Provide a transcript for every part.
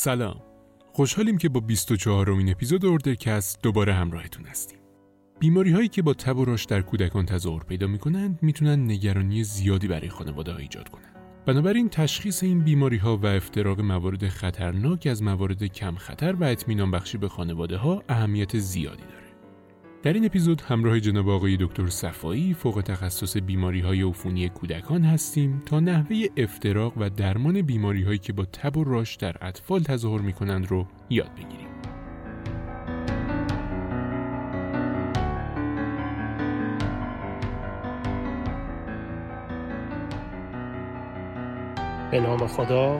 سلام. خوشحالیم که با 24 امین اپیزود اردرکست دوباره همراهتون هستیم. بیماری هایی که با تب و راش در کودکان تظاهر پیدا می کنند می‌تونن نگرانی زیادی برای خانواده ها ایجاد کنند. بنابراین تشخیص این بیماری ها و افتراق موارد خطرناک از موارد کم خطر و اطمینان بخشی به خانواده ها اهمیت زیادی داره. در این اپیزود همراه جناب آقای دکتر صفایی فوق تخصص بیماری های عفونی کودکان هستیم تا نحوه افتراق و درمان بیماری هایی که با تب و راش در اطفال تظاهر می کنند رو یاد بگیریم. به نام خدا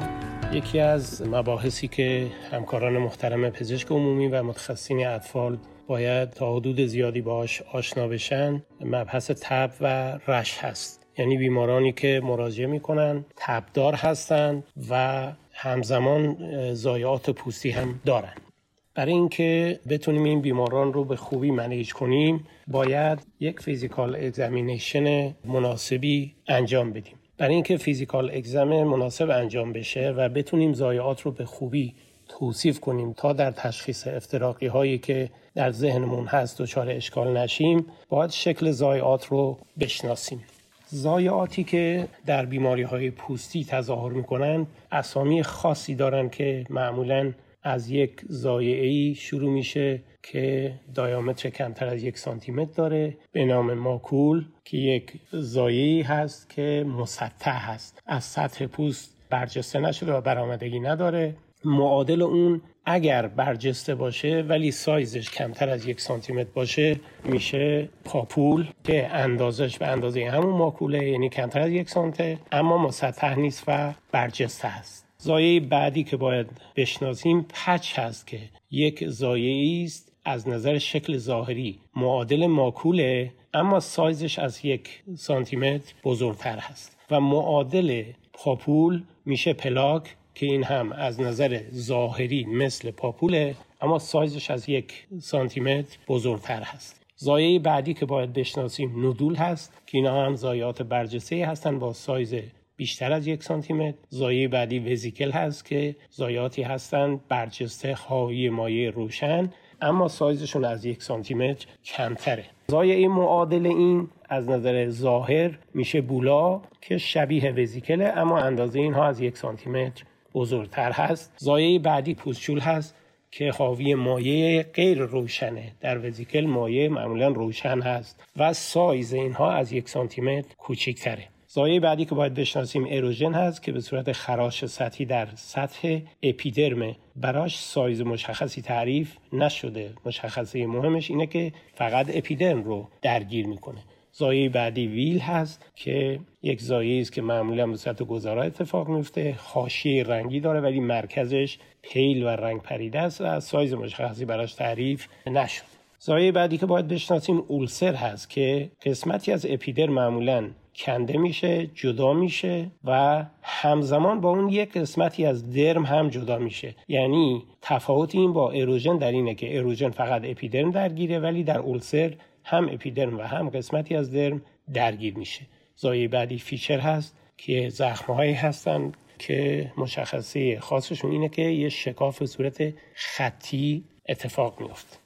یکی از مباحثی که همکاران محترم پزشک عمومی و متخصصین اطفال باید تا حدود زیادی باش آشنا بشن. مبحث تب و rash هست. یعنی بیمارانی که مراجعه می‌کنن تبدار هستند و همزمان ضایعات پوستی هم دارن. برای اینکه بتونیم این بیماران رو به خوبی manage کنیم باید یک physical examination مناسبی انجام بدیم. برای اینکه physical exam مناسب انجام بشه و بتونیم ضایعات رو به خوبی توصیف کنیم تا در تشخیص افتراقی هایی که در ذهنمون هست و چاره اشکال نشیم. باید شکل زایات رو بشناسیم. زایاتی که در بیماری های پوستی تظاهر می‌کنن اسامی خاصی دارن که معمولا از یک زایعی شروع میشه که دایامتر کمتر از یک سانتیمتر داره. به نام ماکول که یک زایعی هست که مسطح هست. از سطح پوست برجسته نشده و برآمدگی نداره. معادل اون اگر برجسته باشه ولی سایزش کمتر از یک سانتیمتر باشه میشه پاپول که اندازش به اندازه همون ماکوله یعنی کمتر از یک سانته اما مسطح نیست و برجسته است زایه بعدی که باید بشناسیم پچ هست که یک زایه است از نظر شکل ظاهری. معادل ماکوله اما سایزش از یک سانتیمتر بزرگتر هست. و معادل پاپول میشه پلاک که این هم از نظر ظاهری مثل پاپوله اما سایزش از یک سانتیمتر بزرگتر هست. زایه بعدی که باید بشناسیم ندول هست که اینا هم زایات برجسته هستن با سایز بیشتر از یک سانتیمتر. زایه بعدی وزیکل هست که زایاتی هستند برجسته خواهی مایع روشن اما سایزشون از یک سانتیمتر کمتره. زایه معادل این از نظر ظاهر میشه بولا که شبیه وزیکله اما اندازه اینها از یک سانتیمتر بزرگتر هست. ضایعه بعدی pustule هست که حاوی مایع غیر روشنه. در vesicle مایع معمولا روشن هست و سایز اینها از یک سانتیمتر کوچکتره. ضایعه بعدی که باید بشناسیم erosion هست که به صورت خراش سطحی در سطح اپیدرم براش سایز مشخصی تعریف نشده. مشخصه مهمش اینه که فقط اپیدرم رو درگیر می‌کنه. ضایعه بعدی wheal هست که یک ضایعه است که معمولا به صورت گذارا اتفاق میفته. حاشیه رنگی داره ولی مرکزش pale و رنگ پریده است و سایز مشخصی براش تعریف نشد. ضایعه بعدی که باید بشناسیم ulcer هست که قسمتی از اپیدرم معمولا کنده میشه جدا میشه و همزمان با اون یک قسمتی از درم هم جدا میشه. یعنی تفاوت این با erosion در اینه که erosion فقط اپیدرم درگیره ولی در ulcer هم اپیدرم و هم قسمتی از درم درگیر میشه. ضایعه بعدی fissure هست که زخمهایی هستن که مشخصه خاصشون اینه که یه شکاف صورت خطی اتفاق میفته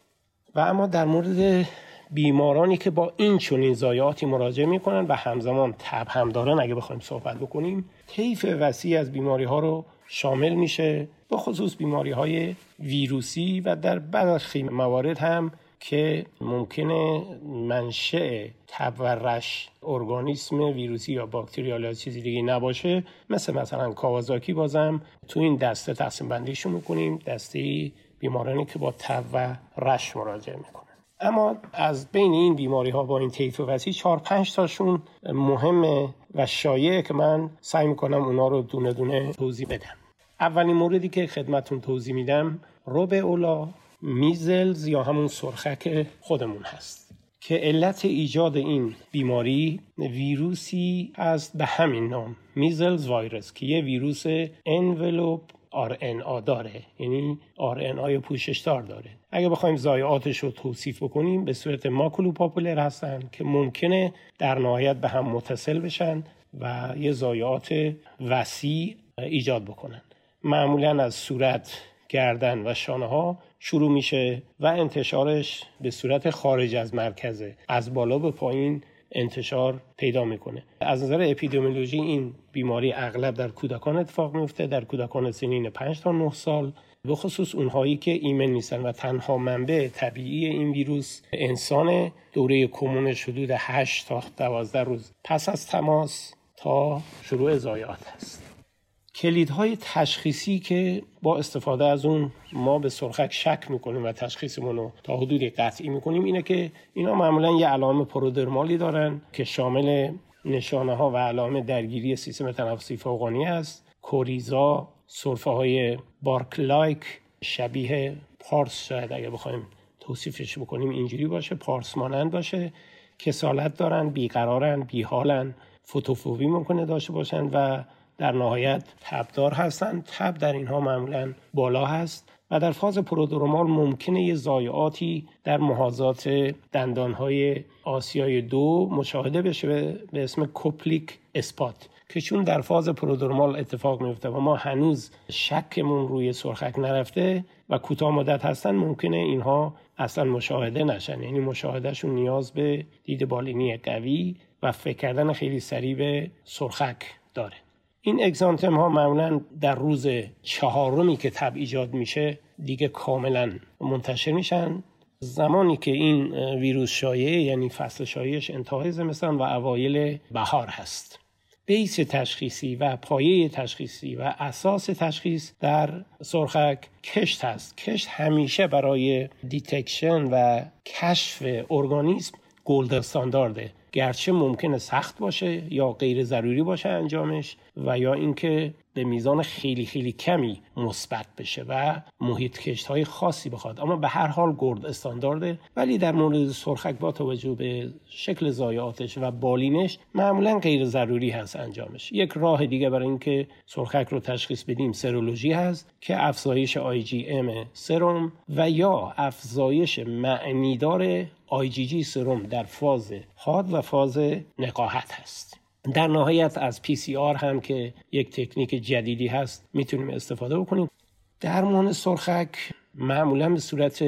و اما در مورد بیمارانی که با این چنین زایاتی مراجعه می‌کنن و همزمان تب هم دارن اگه بخوایم صحبت بکنیم طیف وسیع از بیماری ها رو شامل میشه به خصوص بیماری های ویروسی و در برخی موارد هم که ممکنه منشأ تب و رش ارگانیسم ویروسی یا باکتریال یا چیزی دیگه نباشه. مثل مثلا کاوازاکی بازم تو این دسته تقسیم بندیشون می‌کنیم دسته بیمارانی که با تب و رش مراجعه می‌کنن. اما از بین این بیماری ها با این طیف وسیع چهار پنج تاشون مهمه و شایعه که من سعی می‌کنم اونا رو دونه دونه توضیح بدم. اولین موردی که خدمتون توضیح میدم روبه اولا میزلز یا همون سرخک خودمون هست. که علت ایجاد این بیماری ویروسی است به همین نام میزلز ویروس که یه ویروس انولوپ RNA داره. یعنی RNA پوششدار داره. اگه بخوایم ضایعاتش رو توصیف بکنیم به صورت ماکولو پاپولر هستن که ممکنه در نهایت به هم متصل بشن و یه ضایعات وسیع ایجاد بکنن. معمولا از صورت گردن و شانه ها شروع میشه و انتشارش به صورت خارج از مرکزه. از بالا به پایین انتشار پیدا می‌کنه. از نظر اپیدمیولوژی این بیماری اغلب در کودکان اتفاق میفته در کودکان سنین 5 تا 9 سال. به خصوص اونهایی که ایمن نیستن و تنها منبع طبیعی این ویروس انسان دوره کمونش حدود 8 تا 12 روز پس از تماس تا شروع زایات هست کلیدهای تشخیصی که با استفاده از اون ما به سرخک شک می‌کنیم و تشخیصمون رو تا حدودی قطعی می‌کنیم اینه که اینا معمولا یه علائم پرودرمالی دارن که شامل نشانه ها و علائم درگیری سیستم تنفسی فوقانی است. کوریزا سرفه های بارکلایک شبیه پارس شاید اگه بخوایم توصیفش بکنیم اینجوری باشه پارس مانند باشه. کسالت دارن بیقرارن بیحالن فوتوفوبی ممکنه داشته باشن و در نهایت تبدار هستند. تب در اینها معمولا بالا هست و در فاز پرودرومال ممکنه یه ضایعاتی در محاضات دندانهای آسیای دو مشاهده بشه به اسم کوپلیک اسپات که چون در فاز پرودرمال اتفاق میفته و ما هنوز شکمون روی سرخک نرفته و کوتاه مدت هستن ممکنه اینها اصلا مشاهده نشن. یعنی مشاهدهشون نیاز به دید بالینی قوی و فکر کردن خیلی سریع به سرخک داره. این exanthem ها معمولا در روز چهارمی که تب ایجاد میشه دیگه کاملا منتشر میشن. زمانی که این ویروس شایعه یعنی فصل شایعش انتهای زمستان و اوایل بهار هست. base تشخیصی و پایه تشخیصی و اساس تشخیص در سرخک کشت هست. کشت همیشه برای detection و کشف ارگانیسم گلد استاندارده گرچه ممکنه سخت باشه یا غیر ضروری باشه انجامش و یا اینکه به میزان خیلی خیلی کمی مثبت بشه و محیط کشت های خاصی بخواد. اما به هر حال گرد استاندارده. ولی در مورد سرخک با توجه به شکل زایاتش و بالینش معمولا غیر ضروری هست انجامش. یک راه دیگه برای اینکه سرخک رو تشخیص بدیم سرولوژی هست که افزایش ام سرم و یا افزایش معنیدار G سرم در فاز حاد و فاز نقاهت هست. در نهایت از PCR هم که یک تکنیک جدیدی هست می‌تونیم استفاده بکنیم. درمان سرخک معمولا به صورت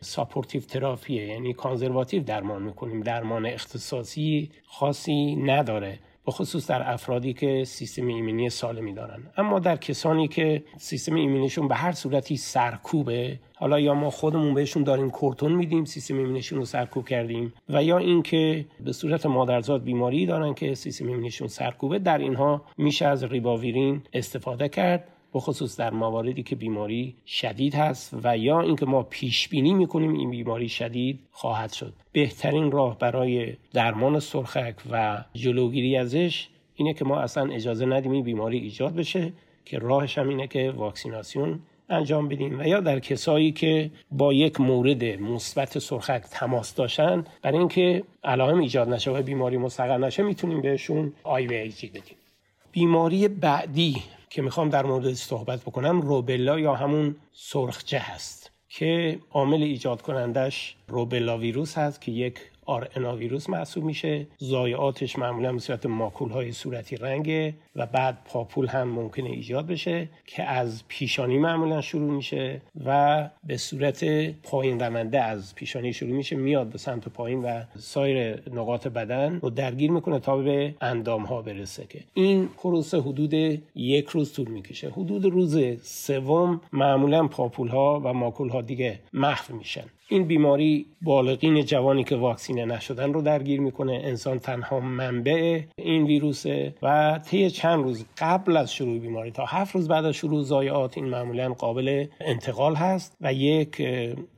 supportive therapy ه یعنی conservative درمان می‌کنیم. درمان اختصاصی خاصی نداره. به خصوص در افرادی که سیستم ایمنی سالمی دارن. اما در کسانی که سیستم ایمنیشون به هر صورتی سرکوبه حالا یا ما خودمون بهشون داریم کورتون میدیم سیستم ایمنیشون رو سرکوب کردیم. و یا اینکه به صورت مادرزاد بیماری دارن که سیستم ایمنیشون سرکوبه در اینها میشه از ریباویرین استفاده کرد. خصوص در مواردی که بیماری شدید هست و یا اینکه ما پیش بینی می‌کنیم این بیماری شدید خواهد شد. بهترین راه برای درمان سرخک و جلوگیری ازش اینه که ما اصلا اجازه ندیم این بیماری ایجاد بشه که راهش هم اینه که واکسیناسیون انجام بدیم. و یا در کسایی که با یک مورد مثبت سرخک تماس داشتن برای اینکه علائم ایجاد نشه و بیماری مستقر نشه می‌تونیم بهشون آی بدیم. بیماری بعدی که می‌خوام در موردش صحبت بکنم روبلا یا همون سرخجه هست که عامل ایجاد کنندش روبلا ویروس هست که یک آر ویروس محسوب میشه. ضایعاتش معمولا به صورت ماکول های صورتی رنگه. و بعد پاپول هم ممکنه ایجاد بشه که از پیشانی معمولا شروع میشه و به صورت پایین رونده از پیشانی شروع میشه میاد به سمت پایین و سایر نقاط بدن رو درگیر می‌کنه تا به اندام ها برسه که این پروسه حدود یک روز طول می‌کشه. حدود روز سوم معمولا پاپول ها و ماکول ها دیگه محو میشن. این بیماری بالغین جوانی که واکسینه نشدن رو درگیر می‌کنه. انسان تنها منبع این ویروسه و طی چند روز قبل از شروع بیماری تا هفت روز بعد از شروع ضایعات این معمولا قابل انتقال هست و یک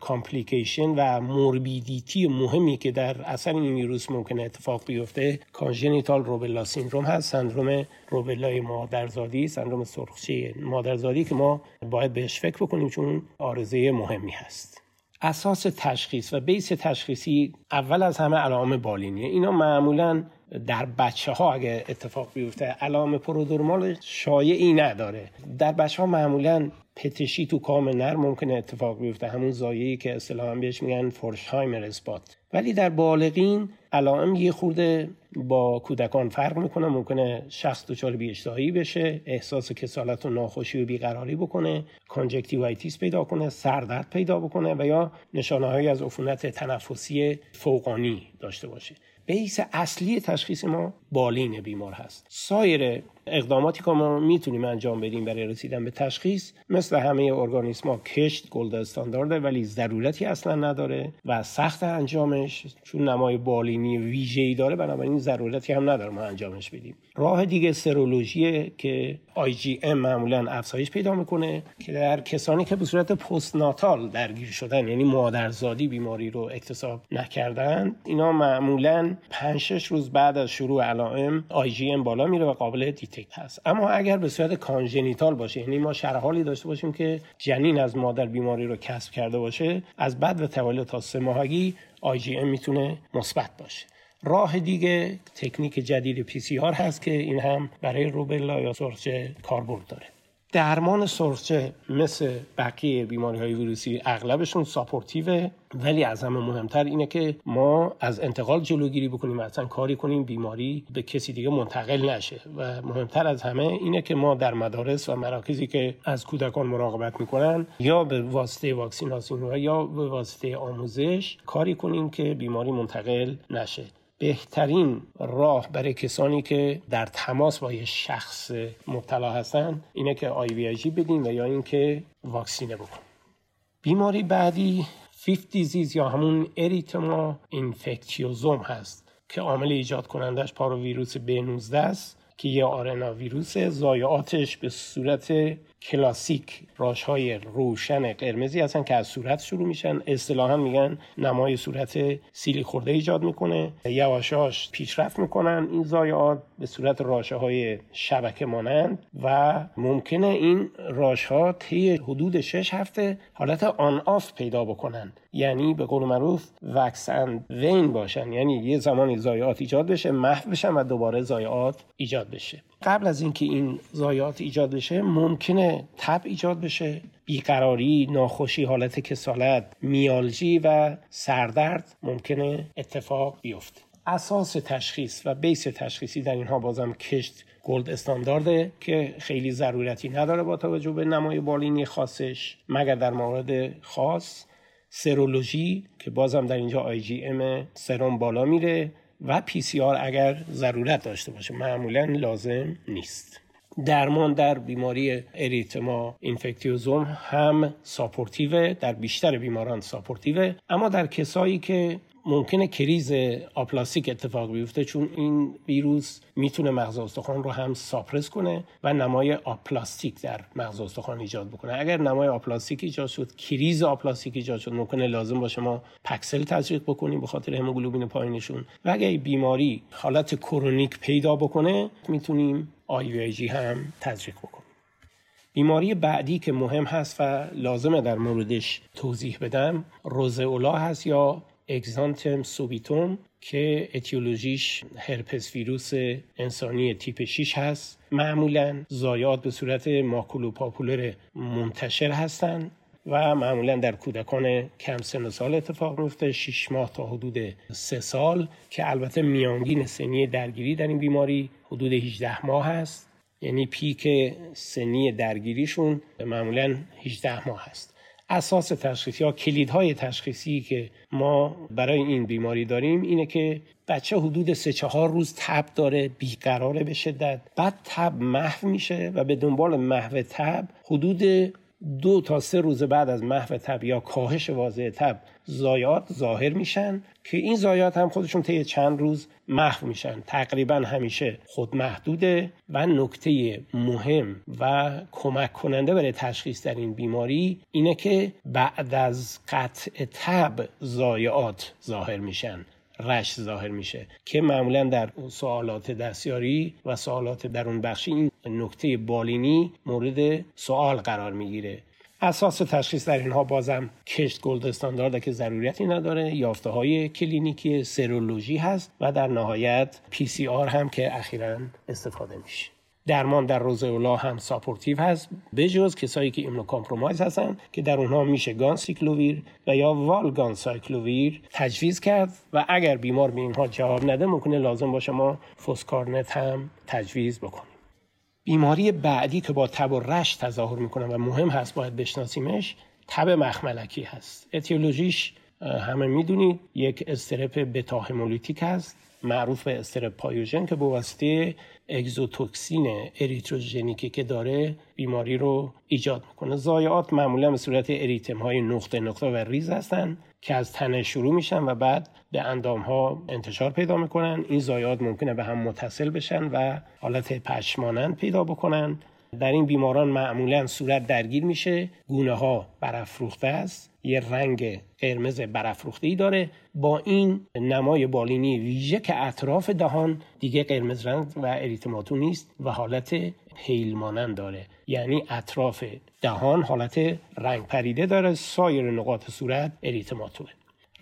complication و morbidity مهمی که در اثر این ویروس ممکنه اتفاق بیفته congenital rubella syndrome هست. سندروم rubella ی مادرزادی سندروم سرخچه مادرزادی که ما باید بهش فکر بکنیم چون عارضه مهمی هست. اساس تشخیص و base تشخیصی اول از همه علائم بالینیه. اینا معمولا در بچه ها اگه اتفاق بیفته علائم prodromal شایعی نداره. در بچه ها معمولا پتشی تو کام نرم ممکنه اتفاق بیفته. همون ضایعه‌ای که اصطلاحا بهش میگن Forchheimer spot ولی در بالغین علائم یه خورده با کودکان فرق می‌کنه. ممکنه شخص دچار بیاشتهایی بشه احساس کسالت و ناخوشی و بیقراری بکنه conjunctivitis پیدا کنه سردرد پیدا بکنه و یا نشانه از عفونت تنفسی فوقانی داشته باشه. base اصلی تشخیص ما بالین بیمار هست. سایر اقداماتی که ما می‌تونیم انجام بدیم برای رسیدن به تشخیص مثل همه ارگانیسم ها کشت gold standard ه ولی ضرورتی اصلا نداره و سخت انجامش چون نمای بالینی ویژه‌ای داره بنابراین ضرورتی هم نداره ما انجامش بدیم. راه دیگه سرولوژی که IgM معمولا افزایش پیدا می‌کنه که در کسانی که به صورت postnatal درگیر شدن یعنی مادرزادی بیماری رو اکتساب نکردن اینا معمولا 5 6 روز بعد از شروع علائم IgM بالا میره و قابل detect هست. اما اگر به صورت congenital باشه یعنی ما شرح حالی داشته باشیم که جنین از مادر بیماری رو کسب کرده باشه از بعد و تولد تا سه ماهگی IgM می‌تونه مثبت باشه. راه دیگه تکنیک جدید پی سی آر هست که این هم برای روبلا یا سرچه کاربرد داره. درمان سرچه مثل بقیه بیماری های ویروسی اغلبشون ساپورتیوه ولی از همه مهمتر اینه که ما از انتقال جلوگیری بکنیم اصلا کاری کنیم بیماری به کسی دیگه منتقل نشه. و مهمتر از همه اینه که ما در مدارس و مراکزی که از کودکان مراقبت می‌کنن یا به واسطه واکسیناسیون و یا به واسطه آموزش کاری کنیم که بیماری منتقل نشه. بهترین راه برای کسانی که در تماس با یه شخص مبتلا هستن اینه که IVIG بدین و یا اینکه واکسینه بکن. بیماری بعدی fifth disease یا همون erythema infectiosum هست که عامل ایجاد کنندش parvovirus B19 است که یه RNA ویروس ضایعاتش به صورت کلاسیک rash های روشن قرمزی هستن که از صورت شروع میشن. اصطلاحا میگن نمای صورت سیلی خورده ایجاد می‌کنه. یواش یواش پیشرفت می‌کنن این ضایعات به صورت rash های شبکه مانند و ممکنه این rash ها طی حدود 6 هفته حالت on off پیدا بکنن. یعنی به قول معروف wax and wane باشن. یعنی یه زمانی ضایعات ایجاد بشه محو بشن و دوباره ضایعات ایجاد بشه. قبل از اینکه این ضایعات ایجاد بشه ممکنه تب ایجاد بشه بیقراری، ناخوشی، حالت کسالت، myalgia و سردرد ممکنه اتفاق بیفته. اساس تشخیص و base تشخیصی در اینها بازم کشت gold standard ه که خیلی ضرورتی نداره با توجه به نمای بالینی خاصش مگر در مورد خاص سرولوژی که بازم در اینجا IgM سرم بالا میره و PCR اگر ضرورت داشته باشه معمولا لازم نیست. درمان در بیماری erythema infectiosum هم supportive ه در بیشتر بیماران supportive ه اما در کسایی که ممکنه کریز آپلاستیک اتفاق بیفته چون این ویروس می‌تونه مغز استخوان رو هم suppress کنه و نمای آپلاستیک در مغز استخوان ایجاد بکنه. اگر نمای آپلاستیک ایجاد شد کریز آپلاستیک ایجاد شد ممکنه لازم باشه ما packed cell تزریق بکنیم به خاطر هموگلوبین پایینشون. و اگر بیماری حالت chronic پیدا بکنه می‌تونیم IVIG هم تزریق بکنیم. بیماری بعدی که مهم هست و لازمه در موردش توضیح بدم roseola هست یا اگزانتم سوبیتوم که اتیولوژیش هرپس ویروس انسانی تیپ 6 هست. معمولا زایات به صورت ماکولو پاپولر منتشر هستند و معمولا در کودکان کم سن و سال اتفاق میفته 6 ماه تا حدود 3 سال که البته میانگین سنی درگیری در این بیماری حدود 18 ماه هست. یعنی پیک سنی درگیریشون معمولا 18 ماه هست. اساس تشخیصی یا کلیدهای تشخیصی که ما برای این بیماری داریم اینه که بچه حدود سه چهار روز تب داره بیقراره به شدت. بعد تب محو میشه و به دنبال محو تب حدود دو تا سه روز بعد از محو تب یا کاهش واضح تب زایات ظاهر میشن که این زایات هم خودشون طی چند روز محو میشن. تقریبا همیشه خود محدوده و نکته مهم و کمک کننده برای تشخیص در این بیماری اینه که بعد از قطع تب زایات ظاهر میشن. rash ظاهر میشه که معمولا در سوالات دستیاری و سوالات درون بخشی این نکته بالینی مورد سوال قرار می‌گیره. اساس تشخیص در اینها بازم کشت gold standard که ضرورتی نداره یافته های کلینیکی سرولوژی هست و در نهایت PCR هم که اخیرا استفاده میشه. درمان در roseola هم supportive هست به جز کسایی که immunocompromise هستن که در اونها میشه ganciclovir و یا valganciclovir تجویز کرد و اگر بیمار به اینها جواب نده ممکنه لازم باشه ما foscarnet هم تجویز بکنیم. بیماری بعدی که با تب و rash تظاهر می‌کنه و مهم هست باید بشناسیمش تب مخملکی هست. اتیولوژیش همه می‌دونید یک strep بتا هست معروف به strep pyogen که به واسطه exotoxin erythrogenic ی که داره بیماری رو ایجاد می‌کنه. ضایعات معمولا به صورت اریتم های نقطه نقطه و ریز هستن که از تنه شروع میشن و بعد به اندام ها انتشار پیدا می‌کنن. این ضایعات ممکنه به هم متصل بشن و حالت patch مانند پیدا بکنن. در این بیماران معمولا صورت درگیر میشه. گونه ها برافروخته است. یه رنگ قرمز برافروخته داره. با این نمای بالینی ویژه که اطراف دهان دیگه قرمز رنگ و اریتماتو نیست و حالت پیل مانند داره. یعنی اطراف دهان حالت رنگ پریده داره. سایر نقاط صورت اریتماتوه.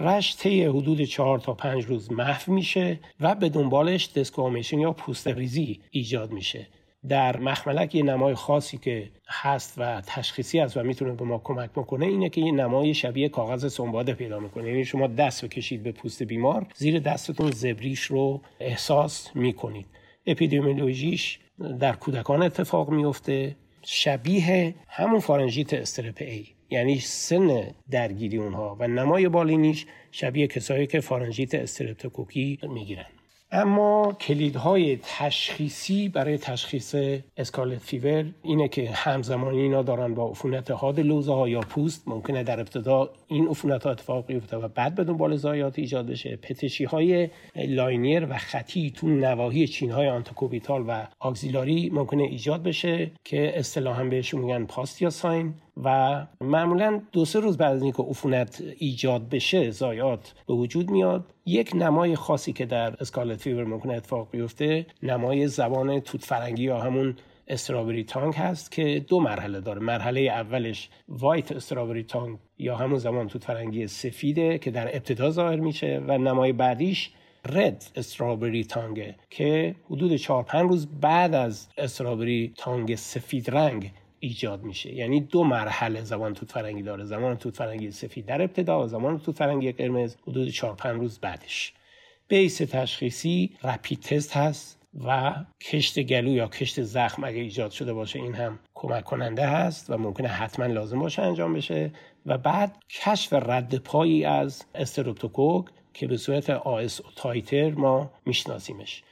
رشت طی حدود چهار تا پنج روز محو میشه و به دنبالش دسکوامیشن یا پوست ریزی ایجاد میشه. در مخملک یه نمای خاصی که هست و تشخیصی است و می‌تونه به ما کمک بکنه اینه که یه نمای شبیه کاغذ سنباده پیدا می‌کنه. یعنی شما دست بکشید به پوست بیمار زیر دستتون زبریش رو احساس می‌کنید. اپیدمیولوژیش در کودکان اتفاق میفته شبیه همون فارنژیت strep A یعنی سن درگیری اونها و نمای بالینیش شبیه کسایی که فارنژیت استرپتوکوکی می‌گیرن. اما کلیدهای تشخیصی برای تشخیص scarlet fever اینه که همزمانی اینا دارن با عفونت حاد لوزه ها یا پوست ممکنه در ابتدا این عفونت ها اتفاق بیفته و بعد به دنبال ضایعات ایجاد بشه. پتشی های linear و خطی تو نواحی چین های antecubital و axillary ممکنه ایجاد بشه که اصطلاحا بهشون میگن Pastia sign و معمولا دو سه روز بعد از اینکه عفونت ایجاد بشه ضایعات به وجود میاد. یک نمای خاصی که در scarlet fever ممکنه اتفاق بیفته نمای زبان توت فرنگی یا همون استرابری تانگ هست که دو مرحله داره. مرحله اولش وایت استرابری تانگ یا همون زبان توت فرنگی سفیده که در ابتدا ظاهر میشه و نمای بعدیش رد استرابری تانگه که حدود 4 5 روز بعد از استرابری تانگ سفید رنگ ایجاد میشه. یعنی دو مرحله زمان توت فرنگی داره. زمان توت فرنگی سفید در ابتدا و زمان توت فرنگی قرمز حدود 4 5 روز بعدش. بیس تشخیصی رپید تست هست. و کشت گلو یا کشت زخم اگه ایجاد شده باشه این هم کمک کننده هست و ممکنه حتما لازم باشه انجام بشه. و بعد کشف رد پایی از استروپتوکوک که به صورت آس تایتر ما میشناسیمش.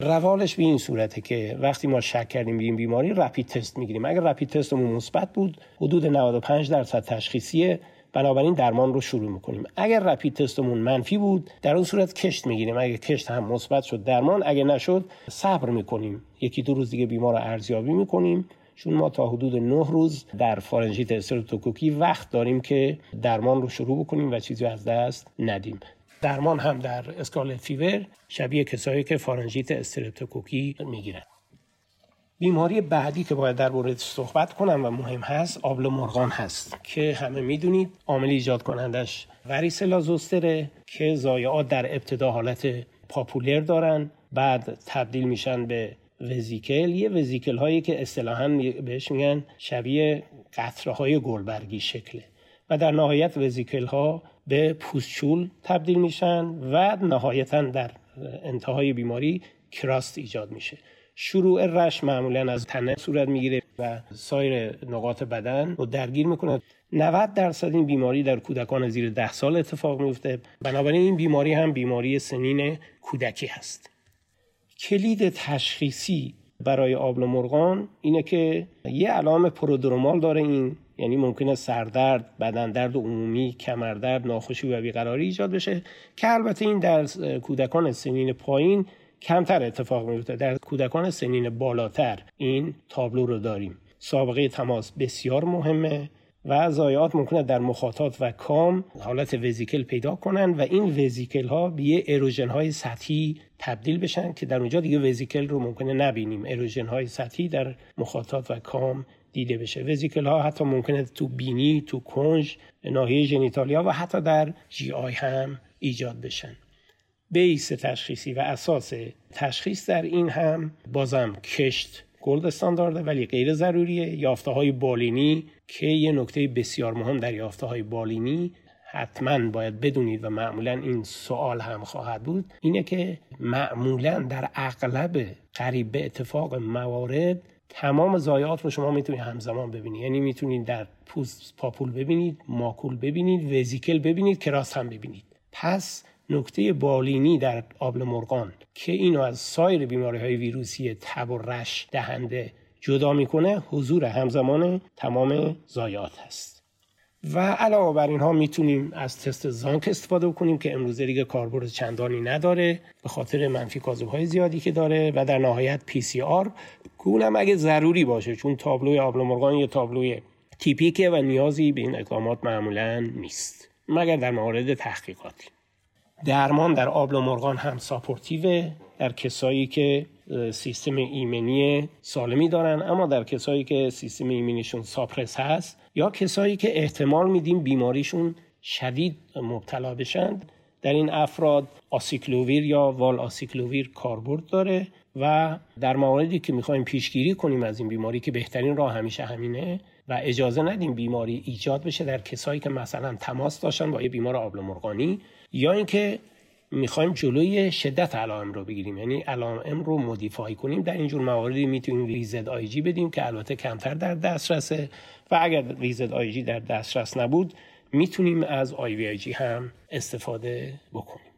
روالش به این صورته که وقتی ما شک کردیم به بیماری رپید تست می‌گیریم. اگر رپید تستمون مثبت بود حدود 95 درصد تشخیصیه. بنابراین درمان رو شروع می‌کنیم. اگر رپید تستمون منفی بود در اون صورت کشت می‌گیریم. اگر کشت هم مثبت شد درمان. اگر نشد صبر می‌کنیم. یکی دو روز دیگه بیمار رو ارزیابی می‌کنیم. چون ما تا حدود 9 روز در فارنژیت استرپتوکوکی وقت داریم که درمان رو شروع بکنیم و چیزی از دست ندیم. درمان هم در scarlet fever شبیه کسایی که فارنژیت استرپتوکوکی می‌گیرن. بیماری بعدی که باید در مورد صحبت کنم و مهم هست آبله مرغان هست. که همه می‌دونید عامل ایجاد کنندش varicella zoster ه که ضایعات در ابتدا حالت پاپولر دارن بعد تبدیل میشن به وزیکل. یه وزیکل هایی که اصطلاحا بهش میگن شبیه قطره های گلبرگی شکله. و در نهایت وزیکل ها به پوستچول تبدیل میشن و نهایتا در انتهای بیماری کراست ایجاد میشه. شروع رش معمولا از تنه صورت می‌گیره و سایر نقاط بدن رو درگیر می‌کنه. 90 درصد این بیماری در کودکان زیر ده سال اتفاق میفته بنابراین این بیماری هم بیماری سنین کودکی هست. کلید تشخیصی برای آبل مرغان اینه که یه علام پرودرومال داره این یعنی ممکنه سردرد، بدن درد عمومی، کمردرد، ناخوشی و بیقراری ایجاد بشه که البته این در کودکان سنین پایین کمتر اتفاق میفته در کودکان سنین بالاتر این تابلو رو داریم. سابقه تماس بسیار مهمه و ضایعات ممکنه در مخاطات و کام حالت وزیکل پیدا کنن و این وزیکل ها به یه اروژن های سطحی تبدیل بشن که در اونجا دیگه وزیکل رو ممکنه نبینیم. اروژن های سطحی در مخاطات و کام دیده بشه. وزیکل ها حتی ممکنه تو بینی تو کنج ناحیه genitalia و حتی در GI هم ایجاد بشن. base تشخیصی و اساس تشخیص در این هم بازم کشت gold standard ه ولی غیر ضروریه. یافته های بالینی که یه نکته بسیار مهم در یافته های بالینی حتما باید بدونید و معمولا این سوال هم خواهد بود. اینه که معمولا در اغلب قریب به اتفاق موارد تمام زایات رو شما می‌تونید همزمان ببینید. یعنی می‌تونید در پوست پاپول ببینید ماکول ببینید وزیکل ببینید کراس هم ببینید. پس نکته بالینی در آبل مرغان که اینو از سایر بیماری های ویروسی تب و رش دهنده جدا می‌کنه حضور همزمان تمام زایات هست. و علاوه بر اینها می‌تونیم از تست زانک استفاده کنیم که امروزه دیگه کاربرد چندانی نداره به خاطر منفی های زیادی که داره و در نهایت PCR. که اگه ضروری باشه چون تابلوی آبله مرغان یه تابلوی تیپیکه و نیازی به این اقدامات معمولا نیست مگر در مورد تحقیقاتی. درمان در آبله مرغان هم supportive ه در کسایی که سیستم ایمنی سالمی دارن اما در کسایی که سیستم ایمنیشون suppress هست یا کسایی که احتمال میدیم بیماریشون شدید مبتلا بشن در این افراد آسیکلوویر یا وال آسیکلوویر کاربرد داره و در مواردی که می‌خوایم پیشگیری کنیم از این بیماری که بهترین راه همیشه همینه و اجازه ندیم بیماری ایجاد بشه در کسایی که مثلا تماس داشتن با یه بیمار آبله مرغانی یا اینکه می‌خوایم جلوی شدت علائم رو بگیریم. یعنی علائم رو modify کنیم. در اینجور مواردی می‌تونیم VZIG بدیم که البته کمتر در دسترسه. و اگر VZIG در دسترس نبود می‌تونیم از IVIG هم استفاده بکنیم.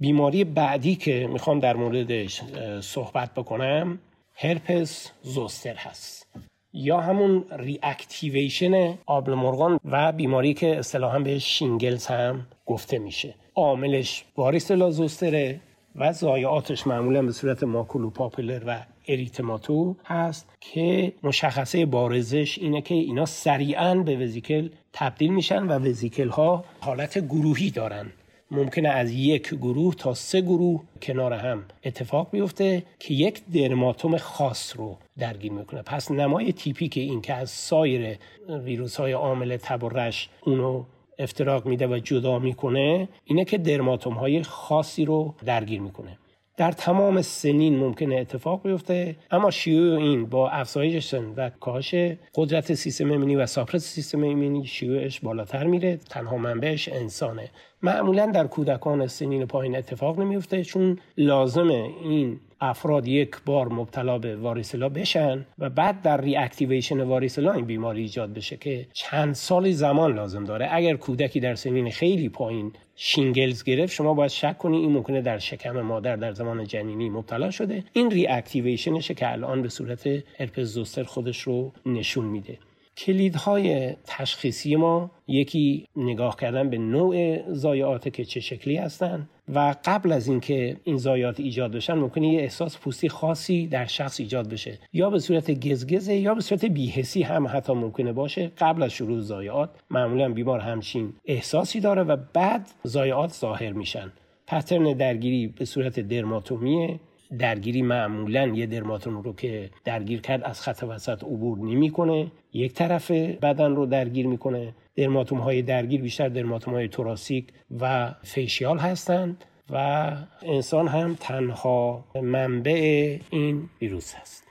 بیماری بعدی که می‌خوام در موردش صحبت بکنم herpes zoster هست. یا همون reactivation آبله مرغان و بیماری که اصطلاحا به shingles هم گفته میشه. عاملش varicella zoster ه و ضایعاتش معمولا به صورت maculopapular و erythematous هست که مشخصه بارزش اینه که اینا سریعا به vesicle تبدیل میشن و vesicle ها حالت گروهی دارن. ممکنه از یک گروه تا سه گروه کنار هم اتفاق بیفته که یک درماتوم خاص رو درگیر می‌کنه. پس نمای تیپی که این که از سایر ویروس های عامل تب و رش اونو افتراق میده و جدا می‌کنه اینه که درماتوم های خاصی رو درگیر می‌کنه. در تمام سنین ممکنه اتفاق بیفته اما شیوع این با افزایش سن و کاهش قدرت سیستم ایمنی و ساپرس سیستم ایمنی شیوعش بالاتر میره تنها منبعش انسانه. معمولا در کودکان سنین پایین اتفاق نمیفته چون لازمه این افراد یک بار مبتلا به varicella بشن و بعد در reactivation varicella این بیماری ایجاد بشه که چند سال زمان لازم داره. اگر کودکی در سنین خیلی پایین shingles گرفت شما باید شک کنید این ممکنه در شکم مادر در زمان جنینی مبتلا شده. این reactivation شه که الان به صورت herpes zoster خودش رو نشون میده. کلیدهای تشخیصی ما یکی نگاه کردن به نوع ضایعات که چه شکلی هستند و قبل از اینکه این ضایعات ایجاد بشن ممکنه یه احساس پوستی خاصی در شخص ایجاد بشه. یا به صورت گزگزه یا به صورت بیهسی هم حتی ممکنه باشه قبل از شروع ضایعات. معمولا بیمار همچین احساسی داره و بعد ضایعات ظاهر میشن. پترن درگیری به صورت درماتومیه. درگیری معمولا یه درماتوم رو که درگیر کرد از خط وسط عبور نمی‌کنه. یک طرف بدن رو درگیر می‌کنه. dermatome های درگیر بیشتر dermatome های thoracic و facial هستند و انسان هم تنها منبع این ویروس هست.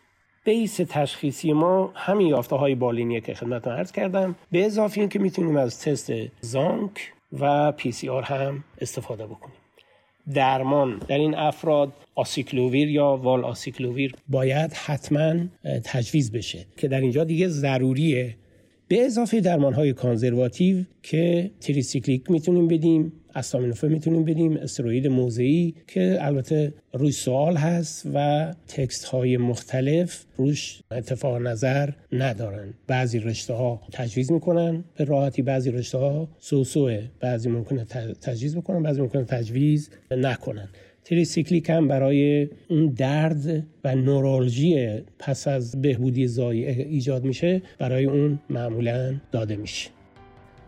base تشخیصی ما همین یافته های بالینیه که خدمتتون عرض کردم. به اضافه اینکه می‌تونیم از تست Tzanck و PCR هم استفاده بکنیم. درمان. در این افراد آسیکلوویر یا وال آسیکلوویر باید حتما تجویز بشه که در اینجا دیگه ضروریه. به اضافه درمان های conservative که tricyclic می‌تونیم بدیم. استامینوفن می‌تونیم بدیم استروید موضعی که البته روی سوال هست و text های مختلف روش اتفاق نظر ندارن. بعضی رشته ها تجویز می‌کنن. به راحتی بعضی رشته ها سوسوه بعضی ممکنه تجویز بکنن بعضی ممکنه تجویز نکنن. تریسیکلیک هم برای اون درد و نورالژی پس از بهبودی زایعه ایجاد میشه. برای اون معمولا داده میشه.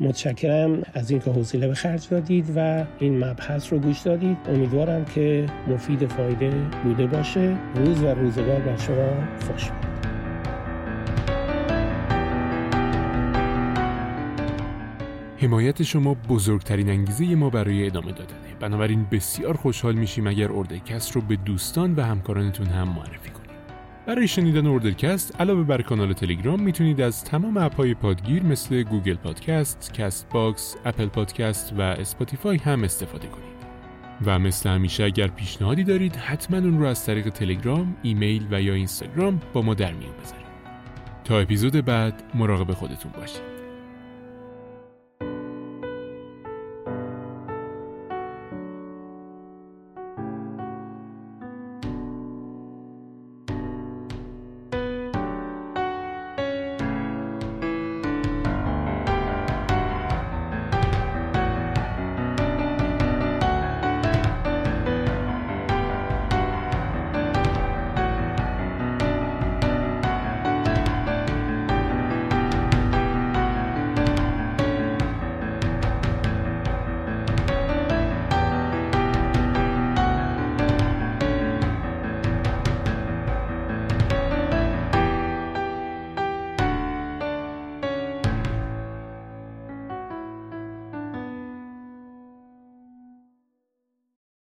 متشکرم از اینکه حوصله به خرج دادید و این مبحث رو گوش دادید. امیدوارم که مفید فایده بوده باشه. روز و روزگار بر شما خوش باد حمایت شما بزرگترین انگیزه ما برای ادامه دادنه. بنابراین بسیار خوشحال میشیم اگر اوردرکست رو به دوستان و همکارانتون هم معرفی کنید. برای شنیدن اوردرکست علاوه بر کانال تلگرام می‌تونید از تمام اپهای پادگیر مثل گوگل پادکست، کست باکس، اپل پادکست و اسپاتیفای هم استفاده کنید. و مثل همیشه اگر پیشنهادی دارید حتما اون رو از طریق تلگرام، ایمیل و یا اینستاگرام با ما در میون بذارید. تا اپیزود بعد مراقب خودتون باشید.